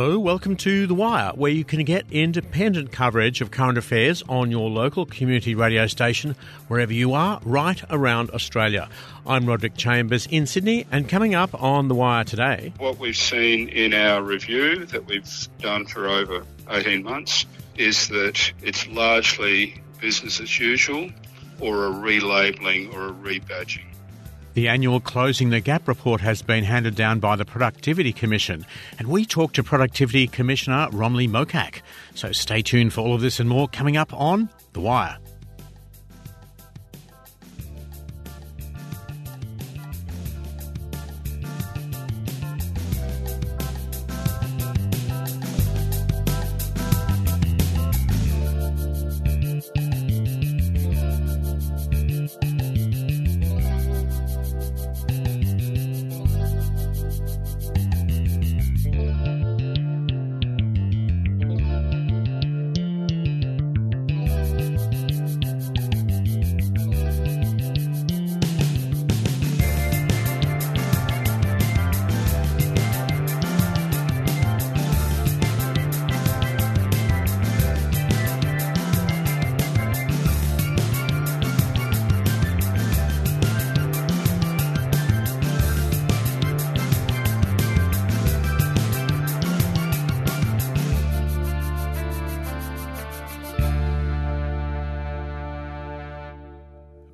Hello, welcome to The Wire, where you can get independent coverage of current affairs on your local community radio station, wherever you are, right around Australia. I'm Roderick Chambers in Sydney, and coming up on The Wire today. What we've seen in our review that we've done for over 18 months is that it's largely business as usual or a relabeling or a rebadging. The annual Closing the Gap report has been handed down by the Productivity Commission, and we talked to Productivity Commissioner Romlie Mokak. So stay tuned for all of this and more coming up on The Wire.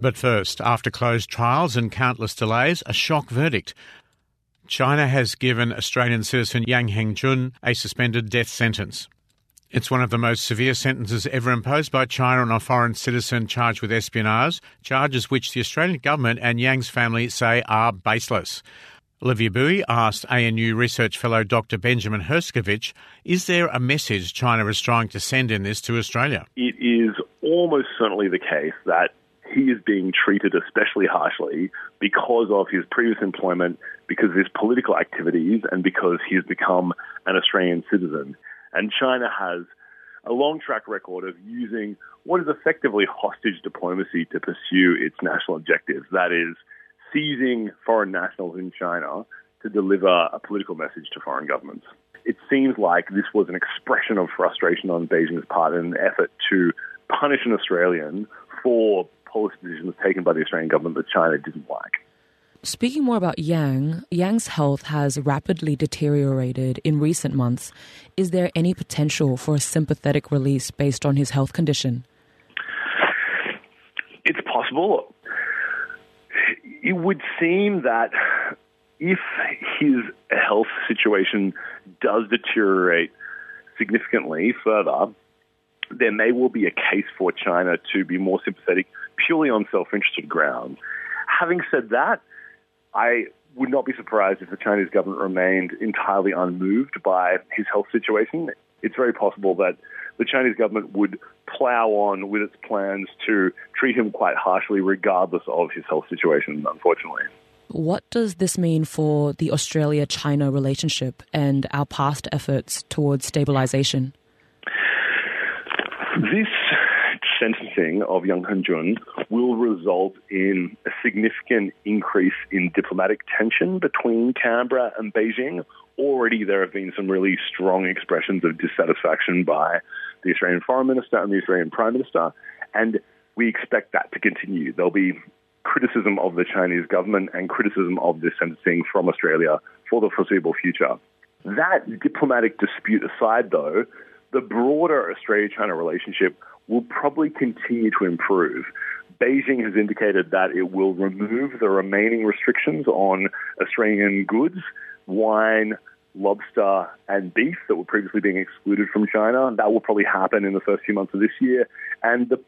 But first, after closed trials and countless delays, a shock verdict. China has given Australian citizen Yang Hengjun a suspended death sentence. It's one of the most severe sentences ever imposed by China on a foreign citizen charged with espionage, charges which the Australian government and Yang's family say are baseless. Olivia Buie asked ANU research fellow Dr. Benjamin Herscovitch, is there a message China is trying to send in this to Australia? It is almost certainly the case that he is being treated especially harshly because of his previous employment, because of his political activities, and because he has become an Australian citizen. And China has a long track record of using what is effectively hostage diplomacy to pursue its national objectives. That is, seizing foreign nationals in China to deliver a political message to foreign governments. It seems like this was an expression of frustration on Beijing's part in an effort to punish an Australian for policy decisions taken by the Australian government that China didn't like. Speaking more about Yang, Yang's health has rapidly deteriorated in recent months. Is there any potential for a sympathetic release based on his health condition? It's possible. It would seem that if his health situation does deteriorate significantly further, there may well be a case for China to be more sympathetic purely on self-interested grounds. Having said that, I would not be surprised if the Chinese government remained entirely unmoved by his health situation. It's very possible that the Chinese government would plow on with its plans to treat him quite harshly, regardless of his health situation, unfortunately. What does this mean for the Australia China relationship and our past efforts towards stabilization? This sentencing of Yang Hengjun will result in a significant increase in diplomatic tension between Canberra and Beijing. Already there have been some really strong expressions of dissatisfaction by the Australian Foreign Minister and the Australian Prime Minister, and we expect that to continue. There'll be criticism of the Chinese government and criticism of this sentencing from Australia for the foreseeable future. That diplomatic dispute aside, though, the broader Australia China relationship will probably continue to improve. Beijing has indicated that it will remove the remaining restrictions on Australian goods, wine, lobster, and beef that were previously being excluded from China. That will probably happen in the first few months of this year. And the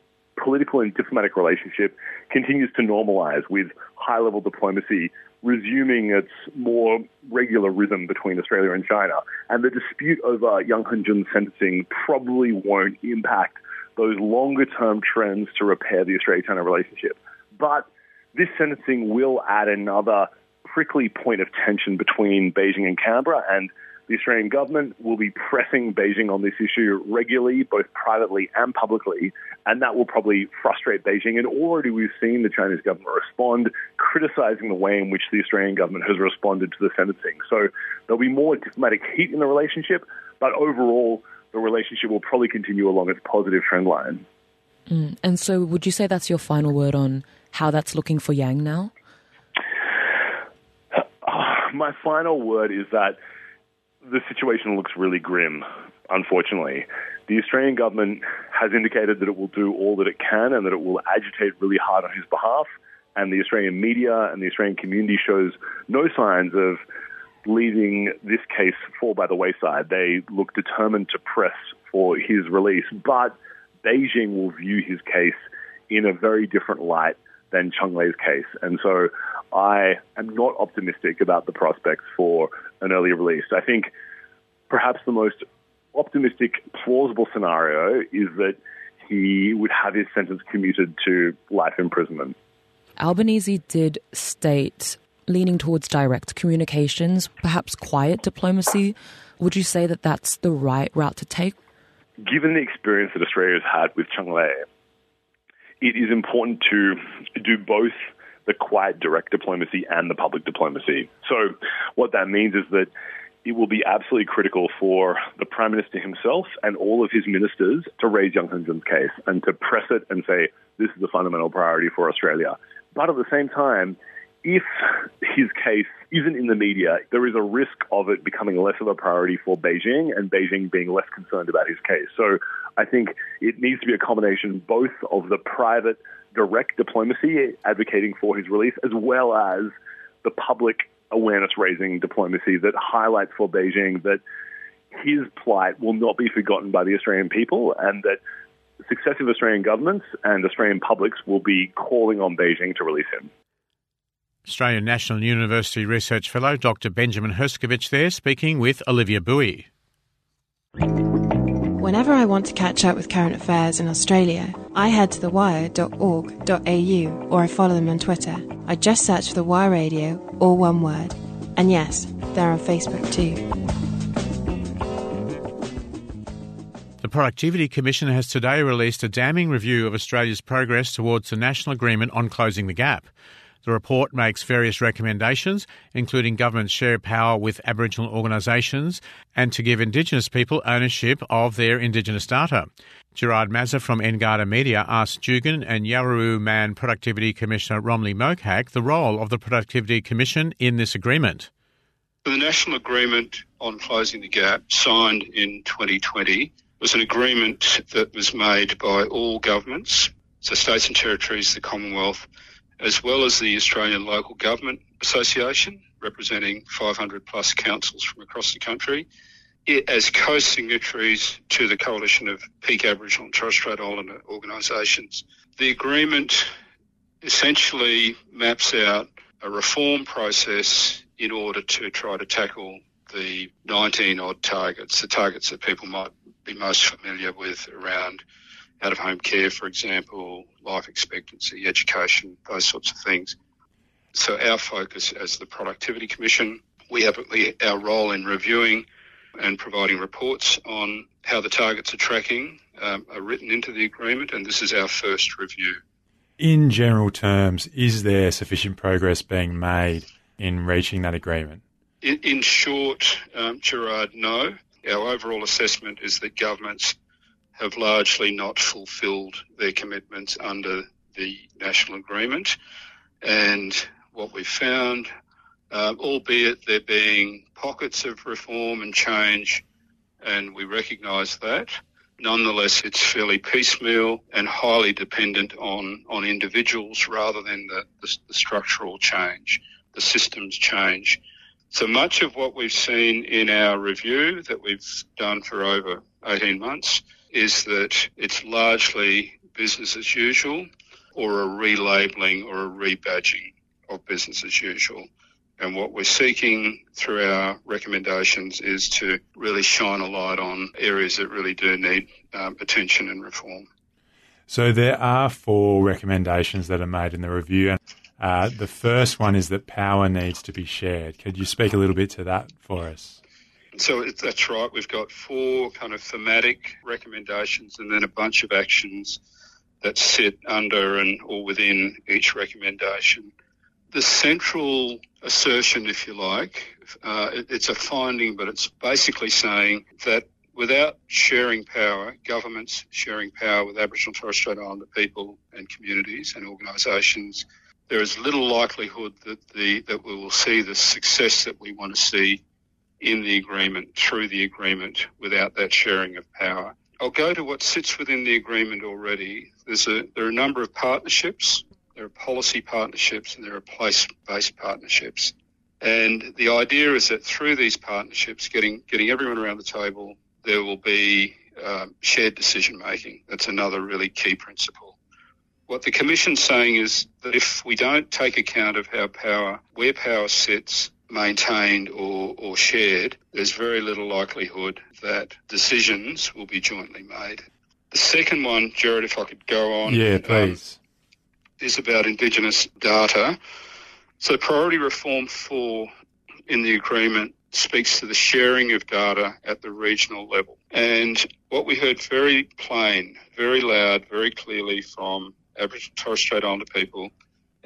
political and diplomatic relationship continues to normalize with high level diplomacy resuming its more regular rhythm between Australia and China. And the dispute over Yang Hengjun's sentencing probably won't impact those longer term trends to repair the Australia China relationship. But this sentencing will add another prickly point of tension between Beijing and Canberra, and The Australian government will be pressing Beijing on this issue regularly, both privately and publicly, and that will probably frustrate Beijing. And already we've seen the Chinese government respond, criticizing the way in which the Australian government has responded to the sentencing. So there'll be more diplomatic heat in the relationship, but overall, the relationship will probably continue along its positive trend line. Mm. And so, would you say that's your final word on how that's looking for Yang now? My final word is that the situation looks really grim, unfortunately. The Australian government has indicated that it will do all that it can and that it will agitate really hard on his behalf. And the Australian media and the Australian community shows no signs of leaving this case fall by the wayside. They look determined to press for his release, but Beijing will view his case in a very different light than Cheng Lei's case. And so I am not optimistic about the prospects for an early release. I think perhaps the most optimistic, plausible scenario is that he would have his sentence commuted to life imprisonment. Albanese did state leaning towards direct communications, perhaps quiet diplomacy. Would you say that that's the right route to take? Given the experience that Australia has had with Cheng Lei, it is important to do both the quiet direct diplomacy and the public diplomacy. So what that means is that it will be absolutely critical for the Prime Minister himself and all of his ministers to raise Yang Hengjun's case and to press it and say, this is a fundamental priority for Australia. But at the same time, if his case isn't in the media, there is a risk of it becoming less of a priority for Beijing and Beijing being less concerned about his case. So I think it needs to be a combination both of the private direct diplomacy advocating for his release as well as the public awareness raising diplomacy that highlights for Beijing that his plight will not be forgotten by the Australian people and that successive Australian governments and Australian publics will be calling on Beijing to release him. Australian National University Research Fellow Dr. Benjamin Herscovitch there speaking with Olivia Bowie. Whenever I want to catch up with current affairs in Australia, I head to thewire.org.au or I follow them on Twitter. I just search for The Wire Radio, all one word. And yes, they're on Facebook too. The Productivity Commission has today released a damning review of Australia's progress towards the national agreement on closing the gap. The report makes various recommendations, including government's share power with Aboriginal organisations and to give Indigenous people ownership of their Indigenous data. Gerard Mazza from Ngaarda Media asked Djugun and Yawuru Man Productivity Commissioner Romlie Mokak the role of the Productivity Commission in this agreement. The national agreement on closing the gap, signed in 2020, was an agreement that was made by all governments, so states and territories, the Commonwealth, as well as the Australian Local Government Association, representing 500 plus councils from across the country, as co-signatories to the coalition of peak Aboriginal and Torres Strait Islander organisations. The agreement essentially maps out a reform process in order to try to tackle the 19 odd targets, the targets that people might be most familiar with around out of home care, for example, life expectancy, education, those sorts of things. So our focus as the Productivity Commission, we have our role in reviewing and providing reports on how the targets are tracking um, are written into the agreement, and this is our first review. In general terms, is there sufficient progress being made in reaching that agreement? In, in short, um, Gerard, no. Our overall assessment is that governments have largely not fulfilled their commitments under the national agreement. And what we've found, uh, albeit there being pockets of reform and change, and we recognise that, nonetheless it's fairly piecemeal and highly dependent on, on individuals rather than the, the, the structural change, the systems change. So much of what we've seen in our review that we've done for over 18 months is that it's largely business as usual or a relabeling or a rebadging of business as usual. And what we're seeking through our recommendations is to really shine a light on areas that really do need um, attention and reform. So there are four recommendations that are made in the review. Uh, the first one is that power needs to be shared. Could you speak a little bit to that for us? So that's right. We've got four kind of thematic recommendations and then a bunch of actions that sit under and or within each recommendation. The central assertion, if you like, uh, it, it's a finding, but it's basically saying that without sharing power, governments sharing power with Aboriginal and Torres Strait Islander people and communities and organisations, there is little likelihood that the that we will see the success that we want to see in the agreement through the agreement without that sharing of power. I'll go to what sits within the agreement already. There's a, there are a number of partnerships, there are policy partnerships, and there are place-based partnerships. And the idea is that through these partnerships, getting getting everyone around the table, there will be um, shared decision making. That's another really key principle. What the Commission's saying is that if we don't take account of how power, where power sits, maintained or, or shared, there's very little likelihood that decisions will be jointly made. The second one, Jared, if I could go on. Yeah, um, please. Um, is about Indigenous data. So, Priority Reform 4 in the agreement speaks to the sharing of data at the regional level. And what we heard very plain, very loud, very clearly from Aboriginal Torres Strait Islander people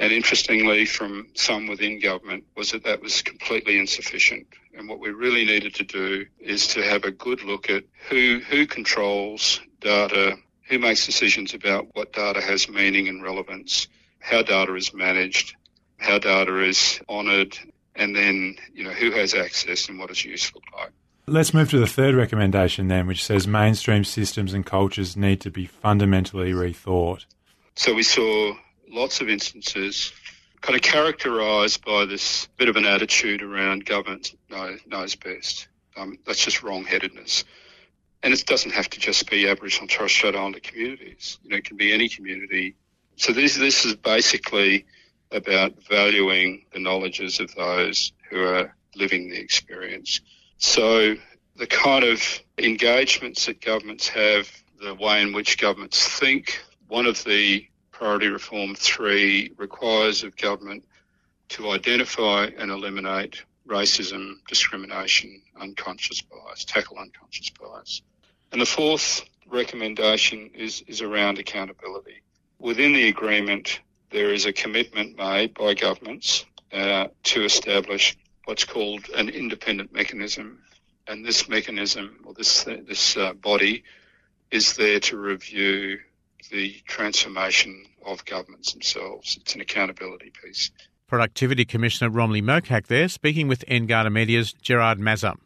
and interestingly from some within government, was that that was completely insufficient. And what we really needed to do is to have a good look at who, who controls data, who makes decisions about what data has meaning and relevance, how data is managed, how data is honoured, and then, you know, who has access and what its use look like. Let's move to the third recommendation then, which says mainstream systems and cultures need to be fundamentally rethought. So we saw lots of instances kind of characterised by this bit of an attitude around government knows best. Um, that's just wrong-headedness. And it doesn't have to just be Aboriginal and Torres Strait Islander communities. You know, it can be any community. So this this is basically about valuing the knowledges of those who are living the experience. So the kind of engagements that governments have, the way in which governments think, one of the Priority Reform 3 requires of government to identify and eliminate racism, discrimination, unconscious bias, tackle unconscious bias. And the fourth recommendation is, is around accountability. Within the agreement, there is a commitment made by governments uh, to establish what's called an independent mechanism. And this mechanism, or this, this uh, body, is there to review the transformation of governments themselves. It's an accountability piece. Productivity Commissioner Romlie Mokak there, speaking with Ngaarda Media's Gerard Mazza.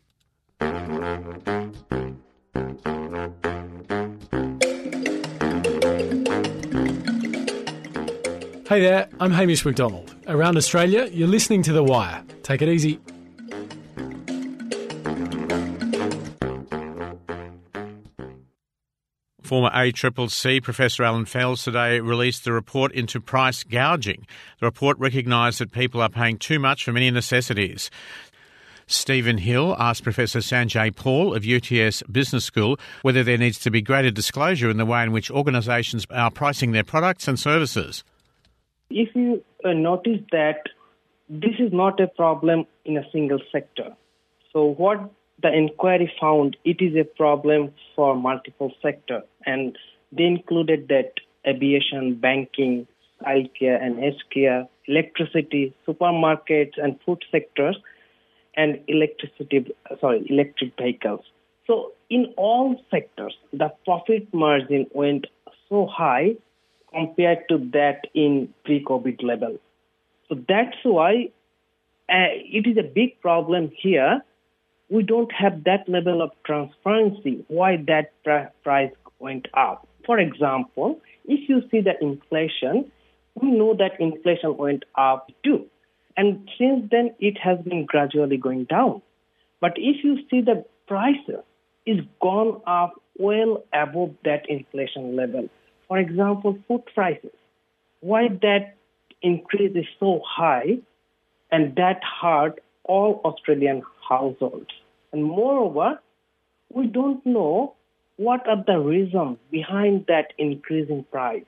Hey there, I'm Hamish McDonald. Around Australia, you're listening to The Wire. Take it easy. Former ACCC Professor Alan Fels today released the report into price gouging. The report recognised that people are paying too much for many necessities. Stephen Hill asked Professor Sanjoy Paul of UTS Business School whether there needs to be greater disclosure in the way in which organisations are pricing their products and services. If you uh, notice that this is not a problem in a single sector. So what the inquiry found it is a problem for multiple sectors, and they included that aviation, banking, healthcare and healthcare, electricity, supermarkets and food sectors, and electricity, sorry, electric vehicles. So in all sectors, the profit margin went so high compared to that in pre-COVID level. So that's why uh, it is a big problem here we don't have that level of transparency why that pr- price went up. For example, if you see the inflation, we know that inflation went up too. And since then, it has been gradually going down. But if you see the prices, is gone up well above that inflation level. For example, food prices. Why that increase is so high and that hurt all Australian households. And moreover, we don't know what are the reasons behind that increasing price.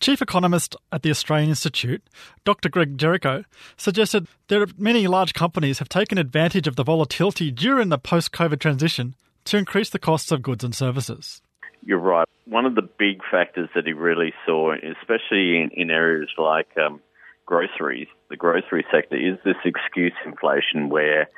Chief Economist at the Australian Institute, Dr. Greg Jericho, suggested that many large companies have taken advantage of the volatility during the post COVID transition to increase the costs of goods and services. You're right. One of the big factors that he really saw, especially in, in areas like um, groceries, the grocery sector, is this excuse inflation where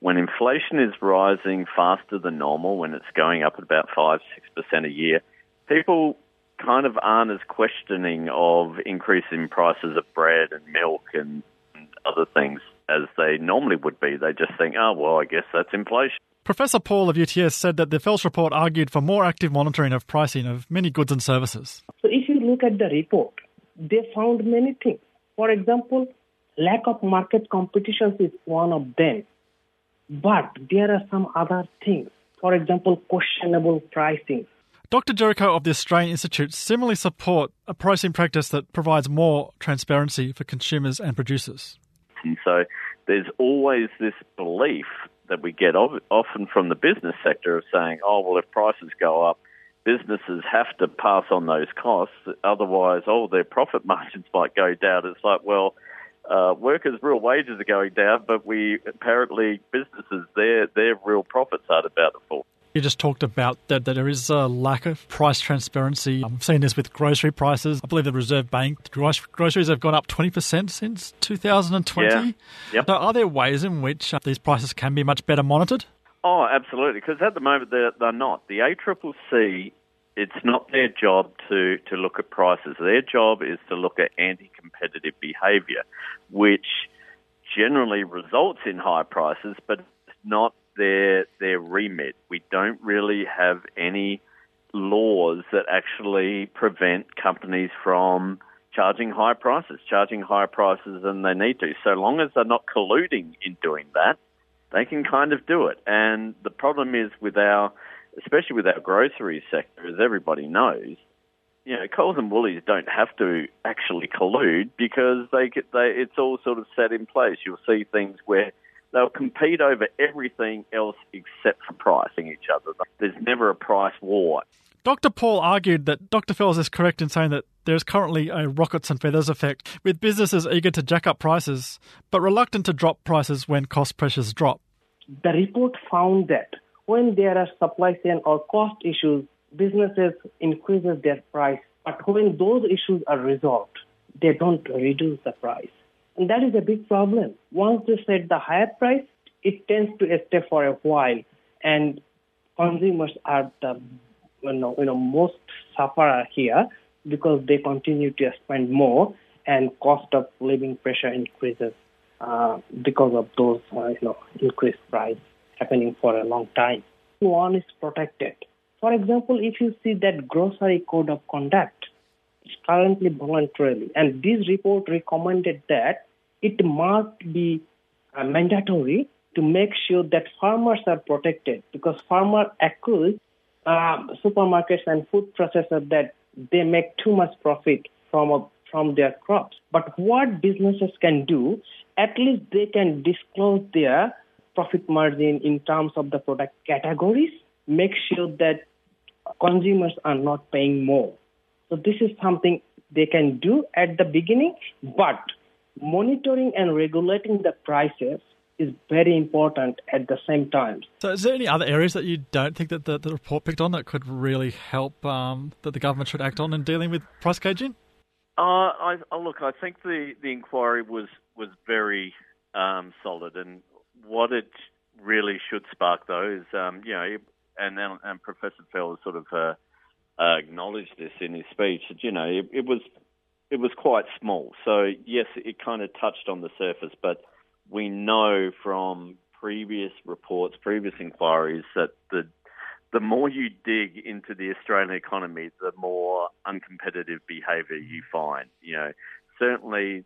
when inflation is rising faster than normal, when it's going up at about 5 6% a year, people kind of aren't as questioning of increasing prices of bread and milk and, and other things as they normally would be. They just think, oh, well, I guess that's inflation. Professor Paul of UTS said that the Fels report argued for more active monitoring of pricing of many goods and services. So if you look at the report, they found many things. For example, lack of market competition is one of them. But there are some other things. For example, questionable pricing. Dr. Jericho of the Australian Institute similarly support a pricing practice that provides more transparency for consumers and producers. And so there's always this belief that we get often from the business sector of saying, oh, well, if prices go up, businesses have to pass on those costs. Otherwise, oh, their profit margins might go down. It's like, well, uh, workers' real wages are going down, but we apparently businesses their their real profits aren't about to fall. You just talked about that, that there is a lack of price transparency. I'm seeing this with grocery prices. I believe the Reserve Bank groceries have gone up 20% since 2020. Yeah. Yep. So are there ways in which uh, these prices can be much better monitored? Oh, absolutely. Because at the moment they're, they're not. The ACCC, it's not their job to, to look at prices. Their job is to look at anti-competitive behaviour, which generally results in high prices, but it's not their their remit. We don't really have any laws that actually prevent companies from charging high prices, charging higher prices than they need to. So long as they're not colluding in doing that, they can kind of do it. And the problem is with our, especially with our grocery sector, as everybody knows, you know, Coles and Woolies don't have to actually collude because they, get they it's all sort of set in place. You'll see things where They'll compete over everything else except for pricing each other. There's never a price war. Dr. Paul argued that Dr. Fels is correct in saying that there is currently a rockets and feathers effect, with businesses eager to jack up prices, but reluctant to drop prices when cost pressures drop. The report found that when there are supply chain or cost issues, businesses increases their price, but when those issues are resolved, they don't reduce the price. And that is a big problem. Once they set the higher price, it tends to stay for a while, and consumers are the you know, you know most sufferer here because they continue to spend more, and cost of living pressure increases uh, because of those uh, you know increased price happening for a long time. One is protected. For example, if you see that grocery code of conduct, it's currently voluntarily, and this report recommended that it must be uh, mandatory to make sure that farmers are protected because farmers accuse uh, supermarkets and food processors that they make too much profit from a, from their crops. But what businesses can do, at least they can disclose their profit margin in terms of the product categories, make sure that consumers are not paying more. So this is something they can do at the beginning, but monitoring and regulating the prices is very important at the same time. So, is there any other areas that you don't think that the, the report picked on that could really help um, that the government should act on in dealing with price gouging? Uh, I, look, I think the, the inquiry was was very um, solid, and what it really should spark though is, um, you know, and, and Professor Fels sort of uh, uh, acknowledged this in his speech. That you know, it, it was it was quite small. So yes, it kind of touched on the surface, but we know from previous reports, previous inquiries that the the more you dig into the Australian economy, the more uncompetitive behaviour you find. You know, certainly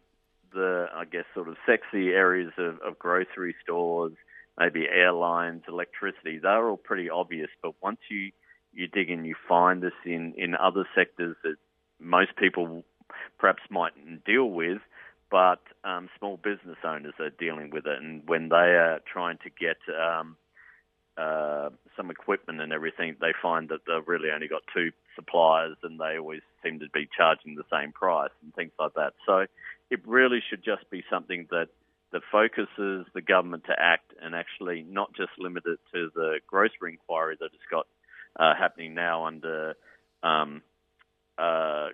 the I guess sort of sexy areas of, of grocery stores, maybe airlines, electricity, they're all pretty obvious. But once you you dig in, you find this in in other sectors that most people perhaps mightn't deal with, but um, small business owners are dealing with it. And when they are trying to get um, uh, some equipment and everything, they find that they've really only got two suppliers and they always seem to be charging the same price and things like that. So it really should just be something that that focuses the government to act and actually not just limit it to the grocery inquiry that has got uh, happening now under um, uh,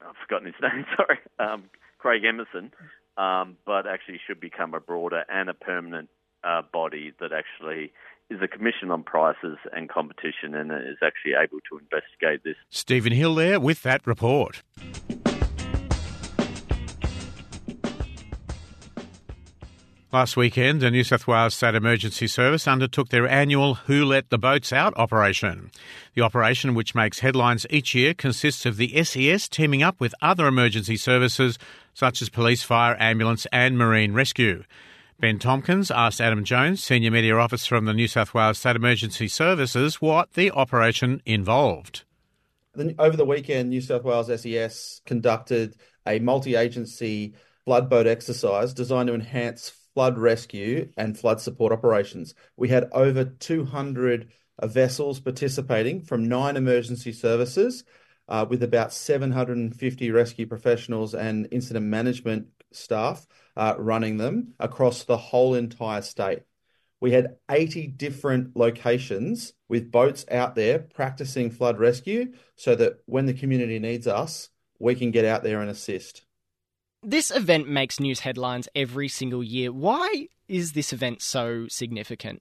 I've forgotten his name. Sorry, um, Craig Emerson, um, but actually should become a broader and a permanent uh, body that actually is a commission on prices and competition and is actually able to investigate this. Stephen Hill there with that report. Last weekend, the New South Wales State Emergency Service undertook their annual Who Let the Boats Out operation. The operation, which makes headlines each year, consists of the SES teaming up with other emergency services such as police, fire, ambulance, and marine rescue. Ben Tompkins asked Adam Jones, Senior Media Officer from the New South Wales State Emergency Services, what the operation involved. Over the weekend, New South Wales SES conducted a multi agency flood boat exercise designed to enhance flood rescue and flood support operations. We had over 200 uh, vessels participating from nine emergency services, uh, with about 750 rescue professionals and incident management staff uh, running them across the whole entire state. We had 80 different locations with boats out there practicing flood rescue so that when the community needs us, we can get out there and assist. This event makes news headlines every single year. Why is this event so significant?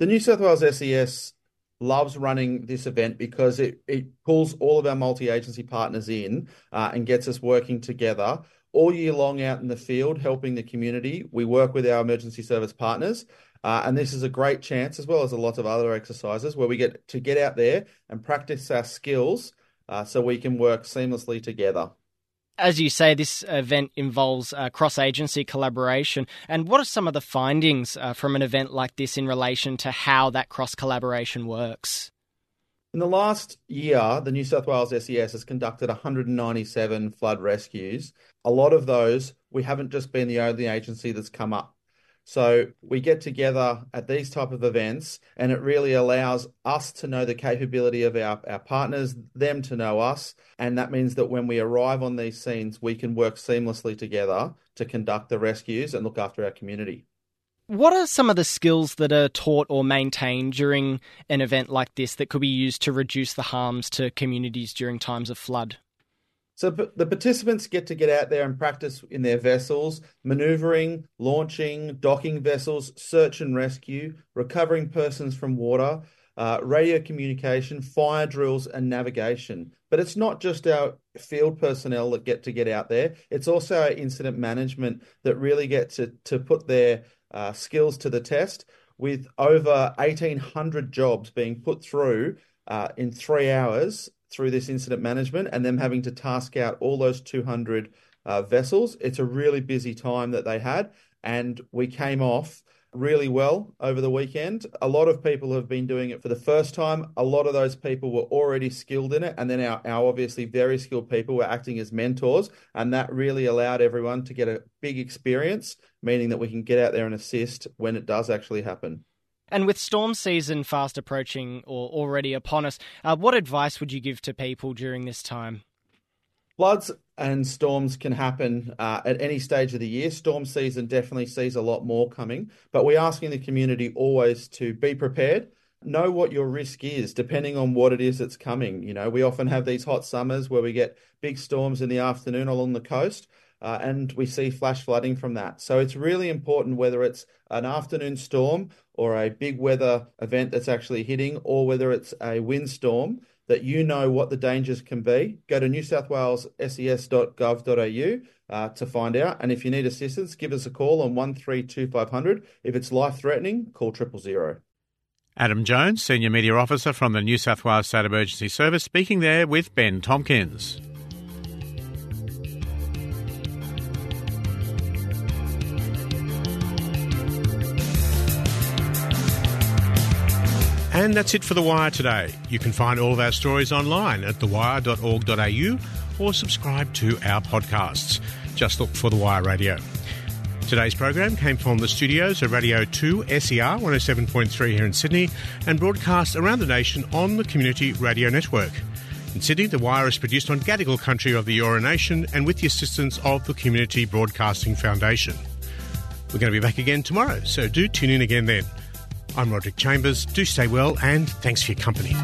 The New South Wales SES loves running this event because it, it pulls all of our multi agency partners in uh, and gets us working together all year long out in the field helping the community. We work with our emergency service partners. Uh, and this is a great chance, as well as a lot of other exercises, where we get to get out there and practice our skills uh, so we can work seamlessly together as you say, this event involves uh, cross agency collaboration. And what are some of the findings uh, from an event like this in relation to how that cross collaboration works? In the last year, the New South Wales SES has conducted 197 flood rescues. A lot of those, we haven't just been the only agency that's come up so we get together at these type of events and it really allows us to know the capability of our, our partners, them to know us. And that means that when we arrive on these scenes, we can work seamlessly together to conduct the rescues and look after our community. What are some of the skills that are taught or maintained during an event like this that could be used to reduce the harms to communities during times of flood? So the participants get to get out there and practice in their vessels, maneuvering, launching, docking vessels, search and rescue, recovering persons from water, uh, radio communication, fire drills, and navigation. But it's not just our field personnel that get to get out there, it's also our incident management that really get to, to put their uh, skills to the test with over 1,800 jobs being put through uh, in three hours through this incident management and them having to task out all those 200 uh, vessels. It's a really busy time that they had, and we came off really well over the weekend. A lot of people have been doing it for the first time. A lot of those people were already skilled in it, and then our, our obviously very skilled people were acting as mentors, and that really allowed everyone to get a big experience, meaning that we can get out there and assist when it does actually happen. And with storm season fast approaching or already upon us, uh, what advice would you give to people during this time? Floods and storms can happen uh, at any stage of the year. Storm season definitely sees a lot more coming, but we're asking the community always to be prepared. Know what your risk is, depending on what it is that's coming. You know, we often have these hot summers where we get big storms in the afternoon along the coast. Uh, and we see flash flooding from that. So it's really important whether it's an afternoon storm or a big weather event that's actually hitting, or whether it's a windstorm, that you know what the dangers can be. Go to newsouthwales.ses.gov.au uh, to find out. And if you need assistance, give us a call on 132500. If it's life threatening, call triple zero. Adam Jones, Senior Media Officer from the New South Wales State Emergency Service, speaking there with Ben Tompkins. And that's it for The Wire today. You can find all of our stories online at thewire.org.au or subscribe to our podcasts. Just look for The Wire Radio. Today's program came from the studios of Radio 2 SER 107.3 here in Sydney and broadcast around the nation on the Community Radio Network. In Sydney, The Wire is produced on Gadigal country of the Eora Nation and with the assistance of the Community Broadcasting Foundation. We're going to be back again tomorrow, so do tune in again then. I'm Roderick Chambers. Do stay well and thanks for your company.